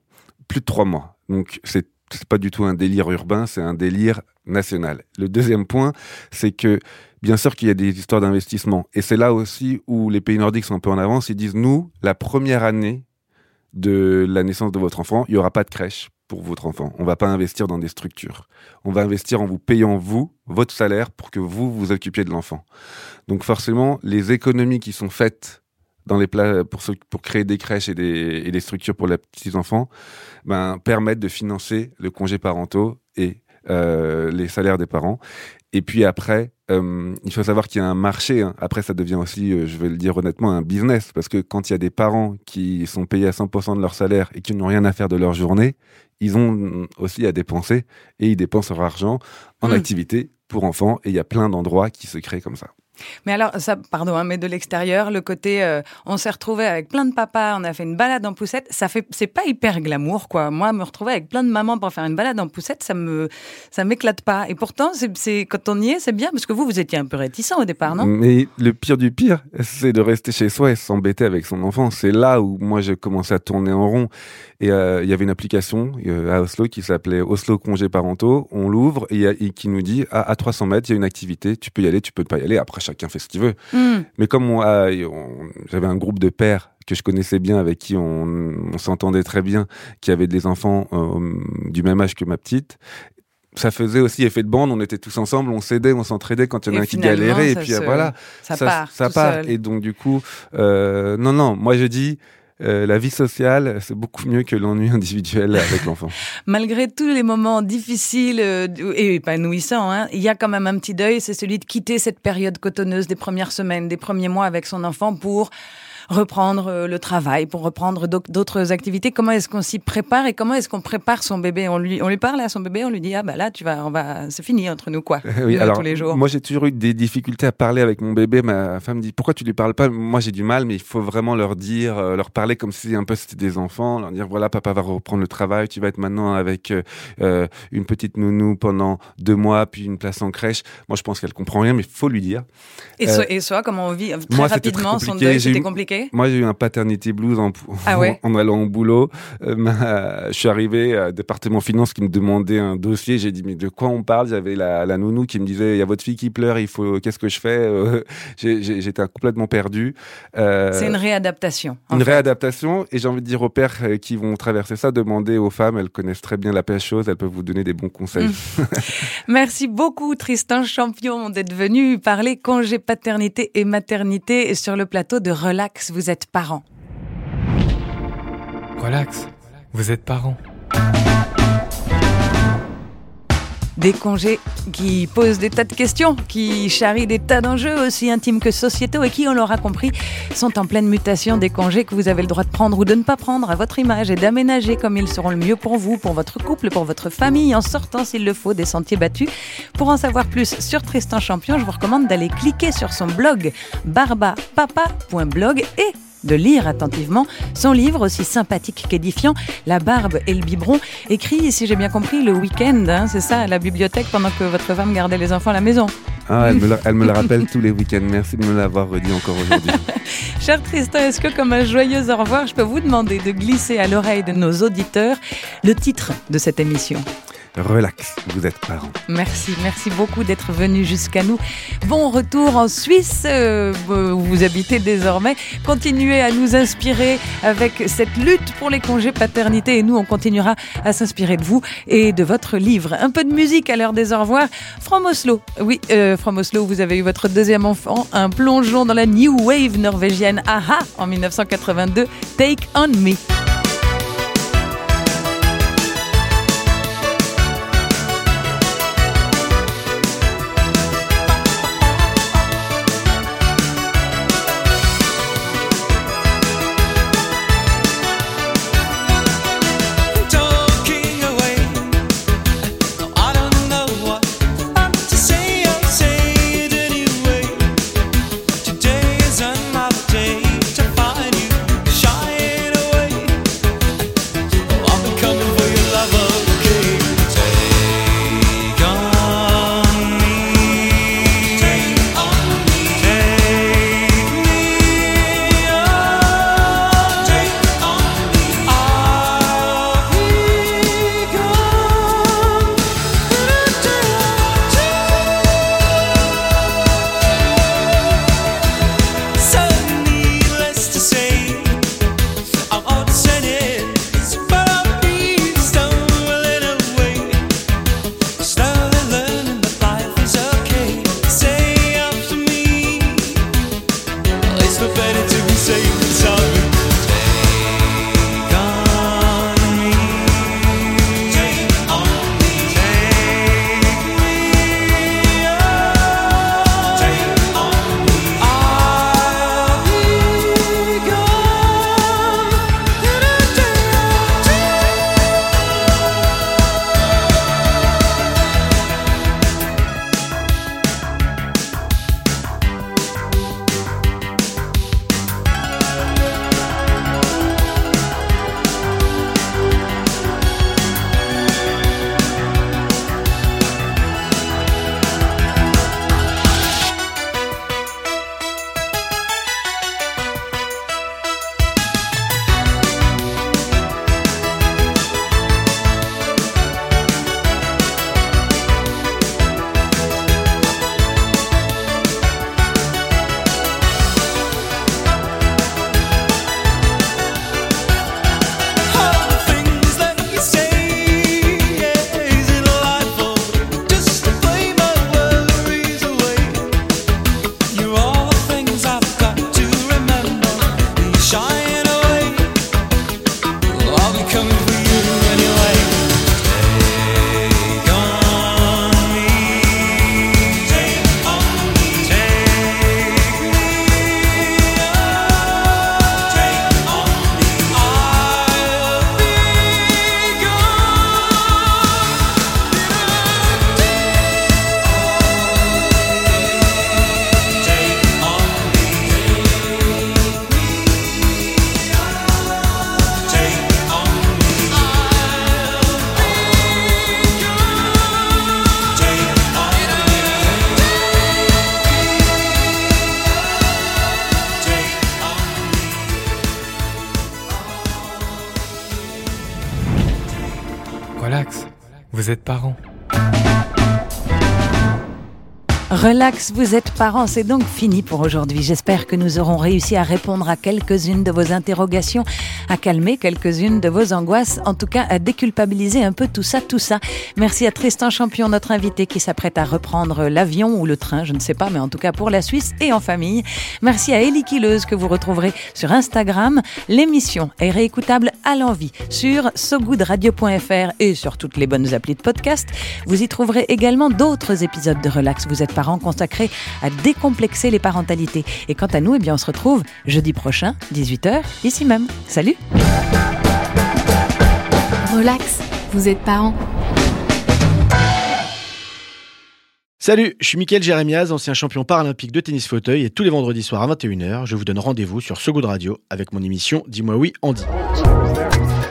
Plus de trois mois. Donc c'est c'est pas du tout un délire urbain, c'est un délire Le deuxième point, c'est que bien sûr qu'il y a des histoires d'investissement. Et c'est là aussi où les pays nordiques sont un peu en avance. Ils disent, nous, la première année de la naissance de votre enfant, il n'y aura pas de crèche pour votre enfant. On va pas investir dans des structures. On va investir en vous payant, vous, votre salaire pour que vous vous occupiez de l'enfant. Donc forcément, les économies qui sont faites dans les plats pour, créer des crèches et des, et des structures pour les petits enfants, ben, permettent de financer le congé parentaux et euh, les salaires des parents. Et puis après, euh, il faut savoir qu'il y a un marché. hein. Après, ça devient aussi, euh, je vais le dire honnêtement, un business. Parce que quand il y a des parents qui sont payés à 100% de leur salaire et qui n'ont rien à faire de leur journée, ils ont aussi à dépenser et ils dépensent leur argent en Mm. activité pour enfants. Et il y a plein d'endroits qui se créent comme ça. Mais alors, pardon, hein, mais de l'extérieur, le côté, euh, on s'est retrouvé avec plein de papas, on a fait une balade en poussette, ça fait, c'est pas hyper glamour, quoi. Moi, me retrouver avec plein de mamans pour faire une balade en poussette, ça me, ça m'éclate pas. Et pourtant, c'est, quand on y est, c'est bien, parce que vous, vous étiez un peu réticent au départ, non? Mais le pire du pire, c'est de rester chez soi et s'embêter avec son enfant. C'est là où moi j'ai commencé à tourner en rond. Et euh, il y avait une application euh, à Oslo qui s'appelait Oslo congés parentaux. On l'ouvre et, et qui nous dit à, à 300 mètres il y a une activité. Tu peux y aller, tu peux pas y aller. Après chacun fait ce qu'il veut. Hmm. Mais comme on a- on- j'avais un groupe de pères que je connaissais bien, avec qui on, on s'entendait très bien, qui avaient des enfants euh, du même âge que ma petite, ça faisait aussi effet de bande. On était tous ensemble, on s'aidait, on s'entraidait quand il y en a un qui galérait. Et puis se- euh, voilà, Ça, part. ça part. Et donc du coup, euh, non, non, moi je dis. Euh, la vie sociale, c'est beaucoup mieux que l'ennui individuel avec l'enfant. Malgré tous les moments difficiles euh, et épanouissants, hein, il y a quand même un petit deuil, c'est celui de quitter cette période cotonneuse des premières semaines, des premiers mois avec son enfant pour reprendre euh, le travail, pour reprendre d'au- d'autres activités. Comment est-ce qu'on s'y prépare et comment est-ce qu'on prépare son bébé? On lui, on lui parle à son bébé, on lui dit ah bah là tu vas, on va, c'est fini entre nous quoi. Oui, alors, tous les jours. moi j'ai toujours eu des difficultés à parler avec mon bébé. Ma femme dit pourquoi tu lui parles pas? Moi j'ai du mal, mais il faut vraiment leur dire, euh, leur parler comme si un peu c'était des enfants, leur dire voilà papa va reprendre le travail, tu vas être maintenant avec euh, une petite nounou pendant deux mois, puis une place en crèche. Moi je pense qu'elle comprend rien, mais il faut lui dire. Et, euh, so- et soit comment on vit très moi, rapidement son compliqué. deuil, c'était eu- Moi, j'ai eu un paternity blues en, Ah ouais en allant au boulot. Euh, ma- je suis arrivé à département finance qui me demandait un dossier. J'ai dit mais de quoi on parle? J'avais la, la nounou qui me disait il y a votre fille qui pleure. Il faut qu'est-ce que je fais? Euh, J'étais complètement perdu. Euh, C'est une réadaptation. une fait. réadaptation et j'ai envie de dire aux pères euh, qui vont traverser ça, demandez aux femmes, elles connaissent très bien la pêche chose, elles peuvent vous donner des bons conseils. Merci beaucoup Tristan Champion d'être venu parler congé paternité et maternité sur le plateau de Relax, vous êtes parents. Relax, vous êtes parents. Des congés qui posent des tas de questions, qui charrient des tas d'enjeux aussi intimes que sociétaux et qui, on l'aura compris, sont en pleine mutation des congés que vous avez le droit de prendre ou de ne pas prendre à votre image et d'aménager comme ils seront le mieux pour vous, pour votre couple, pour votre famille, en sortant s'il le faut des sentiers battus. Pour en savoir plus sur Tristan Champion, je vous recommande d'aller cliquer sur son blog barbapapa.blog et de lire attentivement son livre aussi sympathique qu'édifiant, La barbe et le biberon, écrit, si j'ai bien compris, le week-end, hein, c'est ça, à la bibliothèque pendant que votre femme gardait les enfants à la maison. Ah, elle me, le, elle me le rappelle tous les week-ends. Merci de me l'avoir redit encore aujourd'hui. Cher Tristan, est-ce que comme un joyeux au revoir, je peux vous demander de glisser à l'oreille de nos auditeurs le titre de cette émission? Relax, vous êtes parents. Merci, merci beaucoup d'être venu jusqu'à nous. Bon retour en Suisse, euh, où vous habitez désormais. Continuez à nous inspirer avec cette lutte pour les congés paternité et nous, on continuera à s'inspirer de vous et de votre livre. Un peu de musique à l'heure des au revoir. From Oslo, oui, euh, From Oslo, vous avez eu votre deuxième enfant, un plongeon dans la new wave norvégienne AHA en 1982, Take On Me. Relax, vous êtes parents, c'est donc fini pour aujourd'hui. J'espère que nous aurons réussi à répondre à quelques-unes de vos interrogations, à calmer quelques-unes de vos angoisses, en tout cas à déculpabiliser un peu tout ça, tout ça. Merci à Tristan Champion, notre invité qui s'apprête à reprendre l'avion ou le train, je ne sais pas, mais en tout cas pour la Suisse et en famille. Merci à Elie Kileuse que vous retrouverez sur Instagram. L'émission est réécoutable à l'envie sur sogoodradio.fr et sur toutes les bonnes applis de podcast. Vous y trouverez également d'autres épisodes de Relax, vous êtes parents consacrés à décomplexer les parentalités. Et quant à nous, eh bien, on se retrouve jeudi prochain, 18h, ici même. Salut Relax, vous êtes parents. Salut, je suis Mickaël Jérémiaz, ancien champion paralympique de tennis fauteuil et tous les vendredis soirs à 21h, je vous donne rendez-vous sur So Good Radio avec mon émission Dis-moi oui, Andy.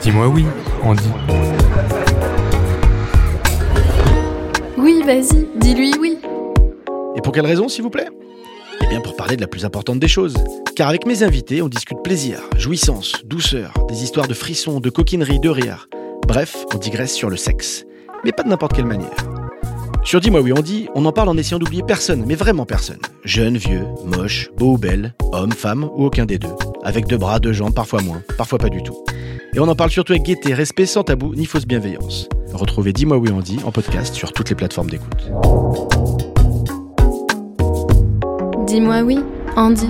Dis-moi oui, Andy. Oui, vas-y, dis-lui oui. Et pour quelle raison, s'il vous plaît? Eh bien pour parler de la plus importante des choses. Car avec mes invités, on discute plaisir, jouissance, douceur, des histoires de frissons, de coquinerie, de rire. Bref, on digresse sur le sexe. mais pas de n'importe quelle manière. Sur Dis-moi oui on dit, on en parle en essayant d'oublier personne, mais vraiment personne. Jeune, vieux, moche, beau ou belle, homme, femme ou aucun des deux. Avec deux bras, deux jambes, parfois moins, parfois pas du tout. Et on en parle surtout avec gaieté, respect, sans tabou, ni fausse bienveillance. Retrouvez Dis-moi oui on dit en podcast sur toutes les plateformes d'écoute. Dis-moi oui, Andy.